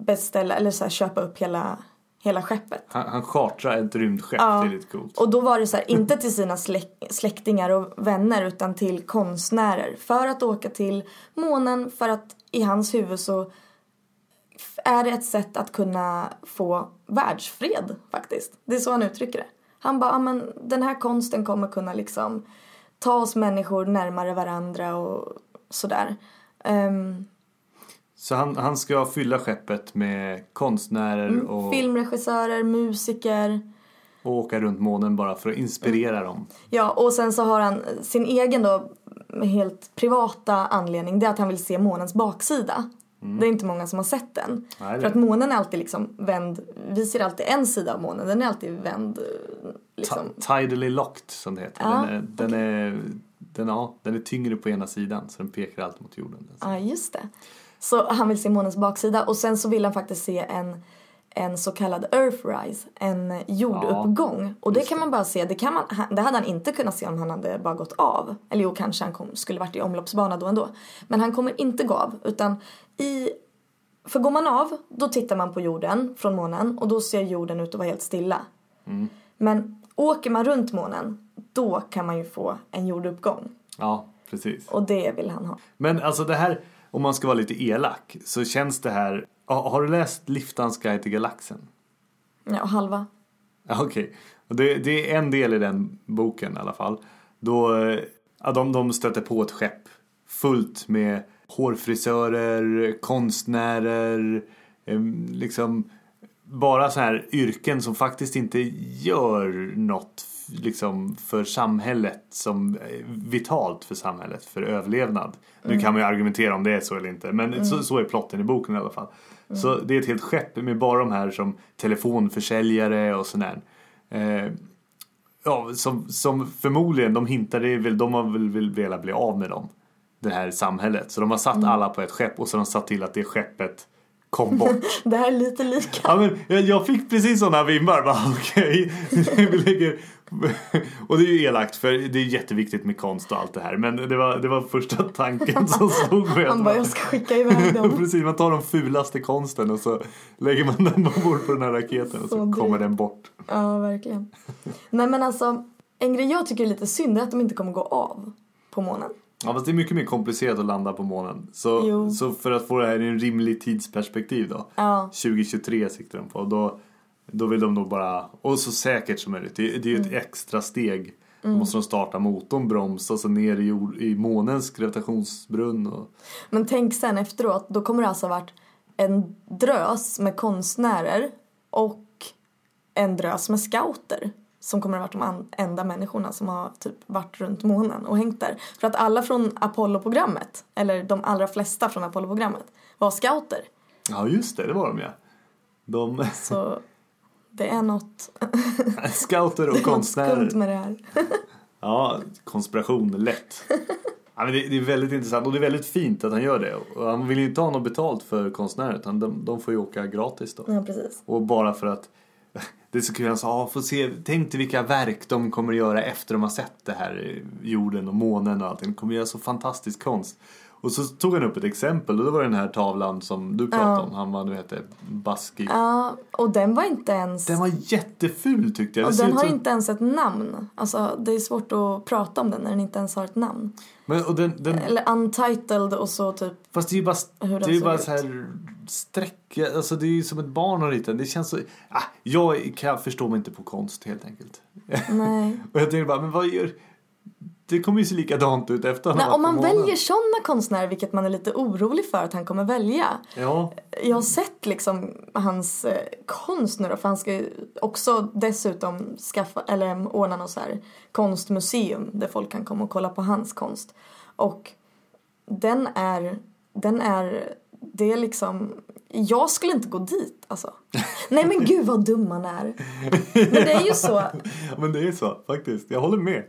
beställa eller så här, köpa upp hela, hela skeppet. Han, han chartrar ett rymdskepp, Ja. det är lite coolt. Och då var det så här, inte till sina släk- släktingar och vänner utan till konstnärer. För att åka till månen, för att i hans huvud så är det ett sätt att kunna få världsfred faktiskt. Det är så han uttrycker det. Han bara, ja men den här konsten kommer kunna liksom ta oss människor närmare varandra och sådär. Ehm, Så han, han ska fylla skeppet med konstnärer Mm, och, filmregissörer, musiker. och åka runt månen bara för att inspirera dem. Ja, och sen så har han sin egen då helt privata anledning. Det är att han vill se månens baksida. Det är inte många som har sett den. Mm. Nej, För att månen är alltid liksom vänd. Vi ser alltid en sida av månen. Den är alltid vänd. eh, Liksom. Tidally locked som det heter. Ja, den, är, den, är, den, ja, den är tyngre på ena sidan så den pekar alltid mot jorden. Ja, just det. Så han vill se månens baksida. Och sen så vill han faktiskt se en, en så kallad Earthrise. En jorduppgång. och det kan man bara se. Det, kan man, det hade han inte kunnat se om han hade bara gått av. Eller jo, kanske han kom, skulle varit i omloppsbana då ändå. Men han kommer inte gå av. Utan i... För går man av, då tittar man på jorden från månen. Och då ser jorden ut att vara helt stilla. Men åker man runt månen, då kan man ju få en jorduppgång. Ja, precis. Och det vill han ha. Men alltså det här, om man ska vara lite elak, så känns det här... Har du läst Liftans guide till galaxen? Ja, halva. Ja, Okej. Och Det, det är en del i den boken i alla fall. Då ja, de, de stöter på ett skepp fullt med hårfrisörer, konstnärer, liksom bara så här yrken som faktiskt inte gör något liksom för samhället som är vitalt för samhället, för överlevnad. Nu kan man ju argumentera om det är så eller inte, men så, så är plotten i boken i alla fall. Så det är ett helt skepp med bara de här som telefonförsäljare och sådär. Eh, ja, som, som förmodligen, de hintade väl, de har väl, väl velat bli av med dem. Det här samhället. Så de har satt alla på ett skepp och så har de satt till att det skeppet kom bort. Det här är lite lika. Ja, men jag, jag fick precis sådana vibbar. Okej, vi lägger... Och det är ju elakt för det är jätteviktigt med konst och allt det här. Men det var, det var första tanken som slog mig. Han bara, jag ska skicka iväg dem. Precis, man tar den fulaste konsten och så lägger man den ombord på den här raketen och så, Så det- kommer den bort. Ja, verkligen. Nej men alltså, en grej jag tycker är lite synd är att de inte kommer gå av på månen. Ja, fast det är mycket mer komplicerat att landa på månen. Så, Jo. så för att få det här i en rimlig tidsperspektiv då. Ja. 2023 siktar de på. Då, då vill de nog bara, och så säkert som möjligt. Det, det är ju ett extra steg. Då måste de starta motorn, bromsa och så ner i, jord, i månens gravitationsbrunn. Och, Men tänk sen efteråt, då kommer det alltså ha varit en drös med konstnärer och en drös med scouter. Som kommer ha varit de enda människorna som har typ varit runt månen och hängt där. För att alla från Apollo-programmet, eller de allra flesta från Apollo-programmet, var scouter. ja, just det, det var de ja. De, Så det är något, scouter och något konstnärer. skumt med det här. Ja, konspiration, lätt. Ja, men det, det är väldigt intressant och det är väldigt fint att han gör det. Och han vill ju inte ha något betalt för konstnärer utan de, de får ju åka gratis då. Ja, precis. Och bara för att det är så kul, han sa, ah, få se, tänk dig vilka verk de kommer göra efter de har sett det här, jorden och månen och allting. De kommer göra så fantastisk konst. Och så tog han upp ett exempel och det var den här tavlan som du pratade Ja. om. Han var, nu heter Baski. Ja, och den var inte ens... Den var jätteful tyckte jag. och den har som- inte ens ett namn. Alltså det är svårt att prata om den när den inte ens har ett namn. Men, och den, den, Eller untitled och så typ fast det är ju bara, det är ju bara så här streck. Alltså det är ju som ett barn har ritat. Det känns så... Ah, jag kan förstå mig inte på konst helt enkelt. Nej. Och jag tänkte bara, men vad gör... Det kommer ju se likadant ut efter han Nej, om man väljer sådana konstnärer, vilket man är lite orolig för att han kommer välja. Ja, Jag har sett liksom hans eh, konst nu då, för han ska ju också dessutom skaffa, eller ordna något så här konstmuseum där folk kan komma och kolla på hans konst. Och den är, den är, det är liksom, jag skulle inte gå dit alltså. Nej men gud vad dum man är. Men det är ju så, men det är så faktiskt. Jag håller med.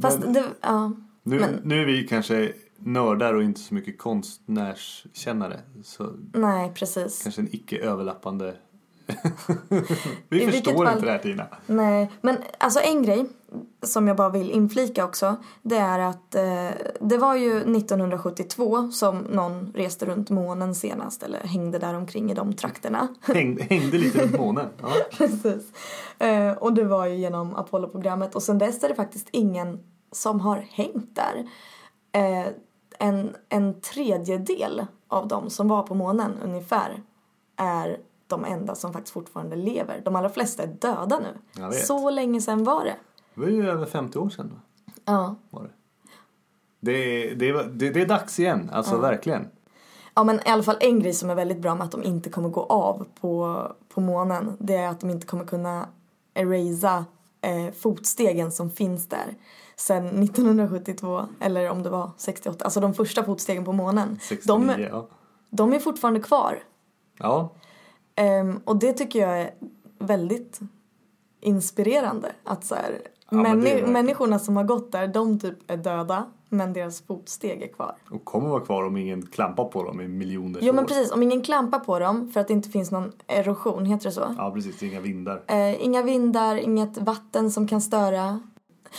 Fast Men det, ja. nu, men- nu är vi kanske nördar och inte så mycket konstnärskännare. Så Nej precis. kanske en icke överlappande... I vi vilket förstår fall- inte det här Tina. Nej, men alltså en grej som jag bara vill inflika också. Det är att eh, det var ju 1972 som någon reste runt månen senast eller hängde där omkring i de trakterna. Häng, hängde lite runt månen. Ja. Precis. Eh, och det var ju genom Apollo-programmet och sen dess är det faktiskt ingen som har hängt där. Eh, en, en tredjedel av de som var på månen ungefär är de enda som faktiskt fortfarande lever. De allra flesta är döda nu. Så länge sedan var det. Det var ju över 50 år sedan. va? Ja. Var det. Det, det, det, det är dags igen, alltså verkligen. Ja men i alla fall en grej som är väldigt bra med att de inte kommer gå av på, på månen det är att de inte kommer kunna erasa eh, fotstegen som finns där sen 1972 eller om det var 68, alltså de första fotstegen på månen. 69, De, ja. de är fortfarande kvar. Ja, Ehm, och det tycker jag är väldigt inspirerande. Att så här, Ja, men det är männi- människorna som har gått där, de typ är döda men deras fotsteg är kvar. och kommer vara kvar om ingen klampar på dem i miljoner Jo men år. precis, om ingen klampar på dem för att det inte finns någon erosion, heter det så? Ja, precis. Inga vindar. Eh, inga vindar, inget vatten som kan störa.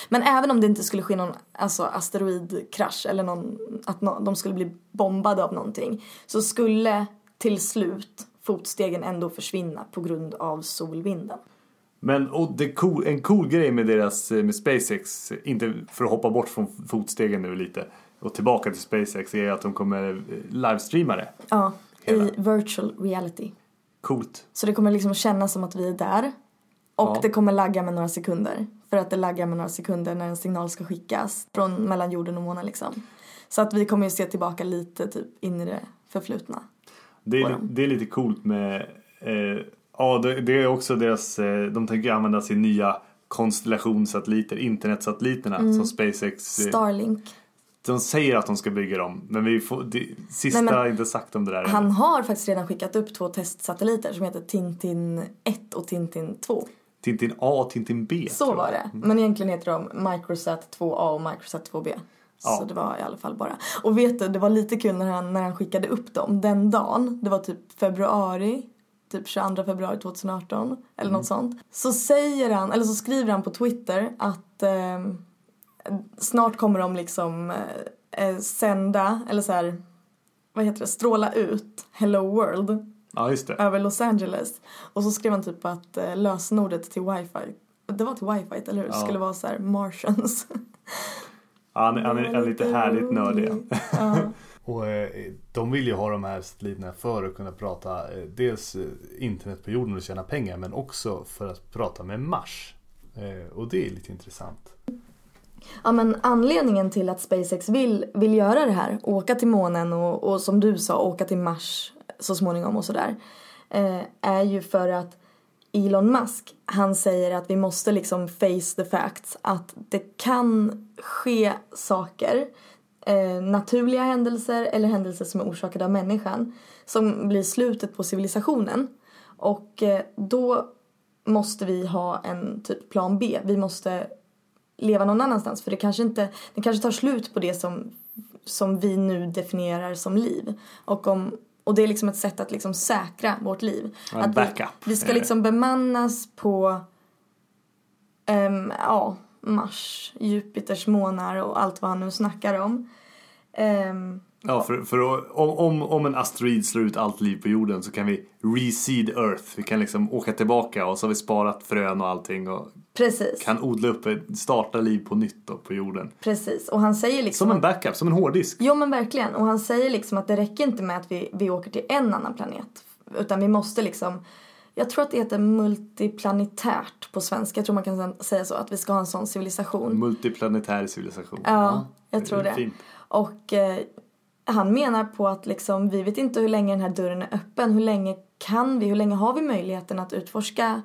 Men även om det inte skulle ske någon alltså, asteroidkrasch eller någon, att nå- de skulle bli bombade av någonting så skulle till slut fotstegen ändå försvinna på grund av solvinden. Men och det cool, en cool grej med deras eh, med SpaceX, inte för att hoppa bort från fotstegen nu lite och tillbaka till SpaceX, är att de kommer eh, livestreama det. Ja, Hela. i virtual reality. Coolt. Så det kommer liksom kännas som att vi är där. Och Ja. det kommer lagga med några sekunder. För att det laggar med några sekunder när en signal ska skickas från mellan jorden och månen liksom. Så att vi kommer ju se tillbaka lite typ in i det förflutna. Det är, det är lite coolt med, eh, ja det, är också deras, eh, de tänker använda sin nya konstellationssatelliter, internetsatelliterna Mm. som SpaceX, eh, Starlink. de säger att de ska bygga dem men vi får, det, sista Nej, men inte sagt om det där än. Han har faktiskt redan skickat upp två testsatelliter som heter Tintin 1 och Tintin 2. Tintin A och Tintin B. Så var det. Men egentligen heter de Microsat 2A och Microsat 2B. Ja. Så det var i alla fall bara. Och vet du, det var lite kul när han, när han skickade upp dem den dagen. Det var typ februari. Typ 22 februari 2018. Eller något sånt. Så säger han, eller så skriver han på Twitter att ehm, snart kommer de liksom eh, eh, sända, eller så här, vad heter det, stråla ut Hello World Ja just det. över Los Angeles. Och så skrev han typ att eh, lösenordet till wifi, det var till wifi eller hur? Ja. Skulle vara så här martians. Ja, Han, är- han, är, han är lite härligt nördig. Ja. Och eh, de vill ju ha de här satelliterna för att kunna prata eh, dels eh, internet på jorden och tjäna pengar men också för att prata med Mars. Och det är lite intressant. ja men anledningen till att SpaceX vill, vill göra det här, åka till månen och, och som du sa åka till Mars så småningom och sådär. Är ju för att Elon Musk, han säger att vi måste liksom face the facts. Att det kan ske saker, eh, naturliga händelser eller händelser som är orsakade av människan, som blir slutet på civilisationen. Och eh, då måste vi ha en typ plan B. Vi måste leva någon annanstans för det kanske inte, det kanske tar slut på det som, som vi nu definierar som liv. Och, om, och det är liksom ett sätt att liksom säkra vårt liv. En att backup. Vi, vi ska liksom bemannas på ehm, ja, Mars, Jupiters månar och allt vad han nu snackar om. Ehm, Ja, för, för om, om, en asteroid slår ut allt liv på jorden så kan vi reseed Earth. Vi kan liksom åka tillbaka och så har vi sparat frön och allting och precis, kan odla upp, starta liv på nytt då på jorden. precis. Och han säger liksom Som en backup, som en hårddisk. Jo men verkligen. Och han säger liksom att det räcker inte med att vi, vi åker till en annan planet. Utan vi måste liksom, jag tror att det heter multiplanitärt på svenska. Jag tror man kan säga så, att vi ska ha en sån civilisation. Multiplanetär civilisation. Ja, jag tror det. Fint. Och eh, han menar på att liksom, vi vet inte hur länge den här dörren är öppen. Hur länge kan vi, hur länge har vi möjligheten att utforska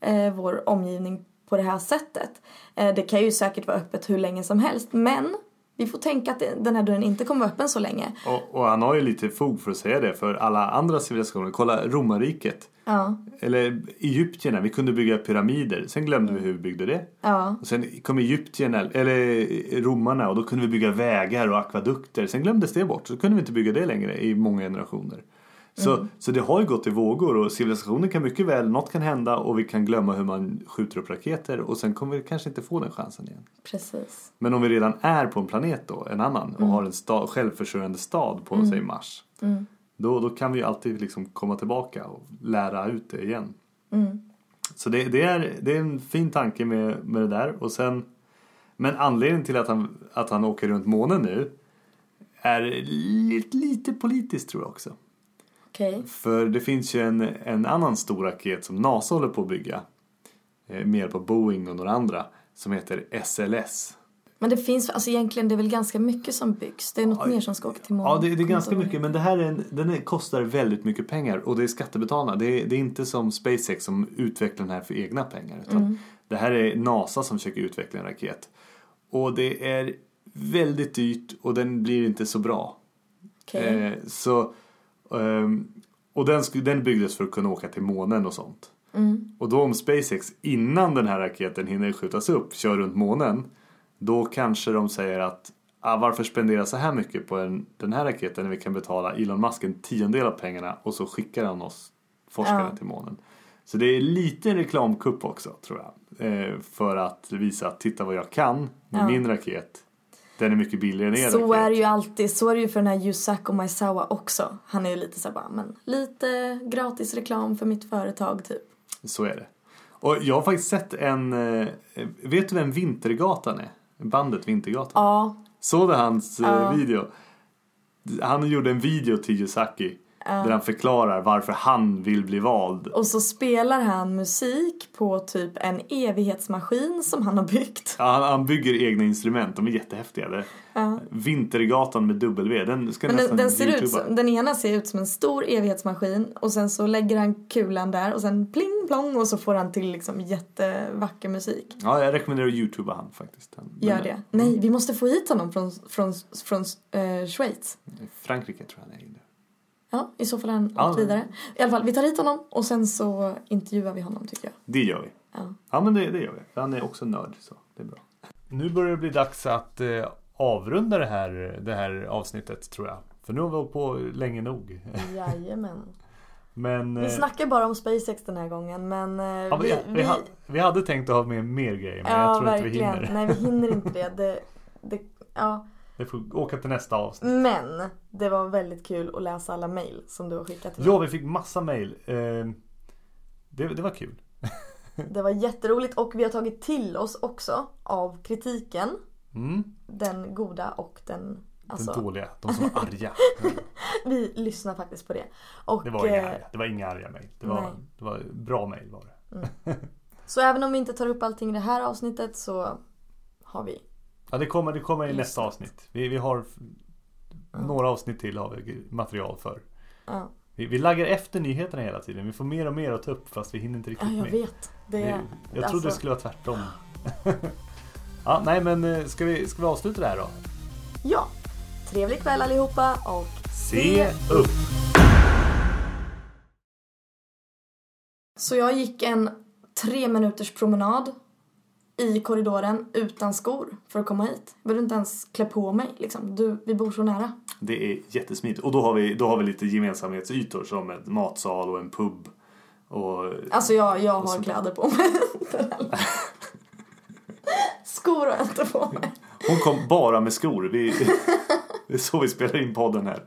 eh, vår omgivning på det här sättet? Eh, det kan ju säkert vara öppet hur länge som helst. Men vi får tänka att den här dörren inte kommer vara öppen så länge. Och, och han har ju lite fog för att säga det för alla andra civilisationer. Kolla romarriket. Ja, Eller Egyptierna, vi kunde bygga pyramider. Sen glömde vi hur vi byggde det. ja. Och sen kom Egyptierna, eller romarna och då kunde vi bygga vägar och akvadukter. Sen glömdes det bort, så kunde vi inte bygga det längre i många generationer. Så, så det har ju gått i vågor och civilisationen kan mycket väl, något kan hända och vi kan glömma hur man skjuter upp raketer och sen kommer vi kanske inte få den chansen igen. Precis. Men om vi redan är på en planet då, en annan, och har en stad, självförsörjande stad på, säg Mars. Då, då kan vi ju alltid liksom komma tillbaka och lära ut det igen. Så det, det, är, det är en fin tanke med, med det där. Och sen, men anledningen till att han, att han åker runt månen nu är lite, lite politiskt tror jag också. Okej. För det finns ju en, en annan stor raket som NASA håller på att bygga. eh, Med hjälp av Boeing och några andra. Som heter SLS. Men det finns, alltså egentligen det är väl ganska mycket som byggs. Det är något mer som ska åka till månen. Ja, det, det är ganska mycket. Men det här är en, den är, kostar väldigt mycket pengar. Och det är skattebetalarna. Det är, det är inte som SpaceX som utvecklar den här för egna pengar. Utan Det här är NASA som försöker utveckla en raket. Och det är väldigt dyrt och den blir inte så bra. Okej. Eh, så, ehm, och den, den byggdes för att kunna åka till månen och sånt. Och då om SpaceX innan den här raketen hinner skjutas upp kör runt månen. Då kanske de säger att ah, varför spendera så här mycket på en, den här raketen när vi kan betala Elon Musk en tiondel av pengarna och så skickar han oss forskarna Ja. till månen. Så det är lite en reklamkupp också tror jag. Eh, för att visa att titta vad jag kan med Ja. min raket. Den är mycket billigare än er Så raket. är det ju alltid. Så är det ju för den här Yusaku Maizawa också. Han är ju lite så här bara, men lite gratis reklam för mitt företag typ. Så är det. Och jag har faktiskt sett en... eh, Vet du vem Vintergatan är? Bandet Vintergatan. Ja, Såg du hans eh, Ja. video? Han gjorde en video till Yosaki. Där han förklarar varför han vill bli vald. och så spelar han musik på typ en evighetsmaskin som han har byggt. Ja, han, han bygger egna instrument. De är jättehäftiga. Det. Vintergatan med W. Den ska Men nästan den ser ut som, den ena ser ut som en stor evighetsmaskin och sen så lägger han kulan där och sen pling plong och så får han till liksom jättevacker musik. Ja, jag rekommenderar att YouTubea han faktiskt. Han, Gör det. Nej, vi måste få hit honom från, från, från eh, Schweiz. Frankrike tror jag han är. Ja, i så fall har han Ja. åkt vidare. I alla fall, vi tar hit honom och sen så intervjuar vi honom tycker jag. Det gör vi. Ja. Ja men det, det gör vi. Han är också nörd så det är bra. Nu börjar det bli dags att eh, avrunda det här, det här avsnittet tror jag. För nu har vi hållit på länge nog. Jajamän. Men Vi eh, snackar bara om SpaceX den här gången men eh, ja, vi, vi, hade, vi hade tänkt att ha med mer grejer men ja, jag tror inte vi verkligen. hinner. Nej, vi hinner inte det. det, det ja. Vi får åka till nästa avsnitt. Men det var väldigt kul att läsa alla mejl som du har skickat till mig. Ja, vi fick massa mail. Eh, det, det var kul. Det var jätteroligt och vi har tagit till oss också av kritiken. Mm. Den goda och den... Alltså, Den dåliga, de som var arga. vi lyssnar faktiskt på det. Och, Det var inga eh, arga, det var inga arga mail. Det var, det var bra mail var det. Så även om vi inte tar upp allting i det här avsnittet så har vi. Ja, det kommer, det kommer i Just nästa avsnitt. Vi, vi har några avsnitt till har vi material för. Ja, Vi, vi laggar efter nyheterna hela tiden. Vi får mer och mer att ta upp fast vi hinner inte ja riktigt jag med. vet. Det, Det, jag trodde alltså- det skulle vara tvärtom. ja, nej men eh, ska vi, ska vi avsluta det här då? Ja. Trevlig kväll allihopa och Se upp! Så jag gick en tre minuters promenad i korridoren utan skor för att komma hit. Jag behövde inte ens klä på mig liksom. Du, vi bor så nära. Det är jättesmidigt. Och då har vi, då har vi lite gemensamhetsytor som en matsal och en pub. Och, Alltså jag, jag har kläder på mig. skor har jag inte på mig. hon kom bara med skor. Vi, Det är så vi spelar in podden här.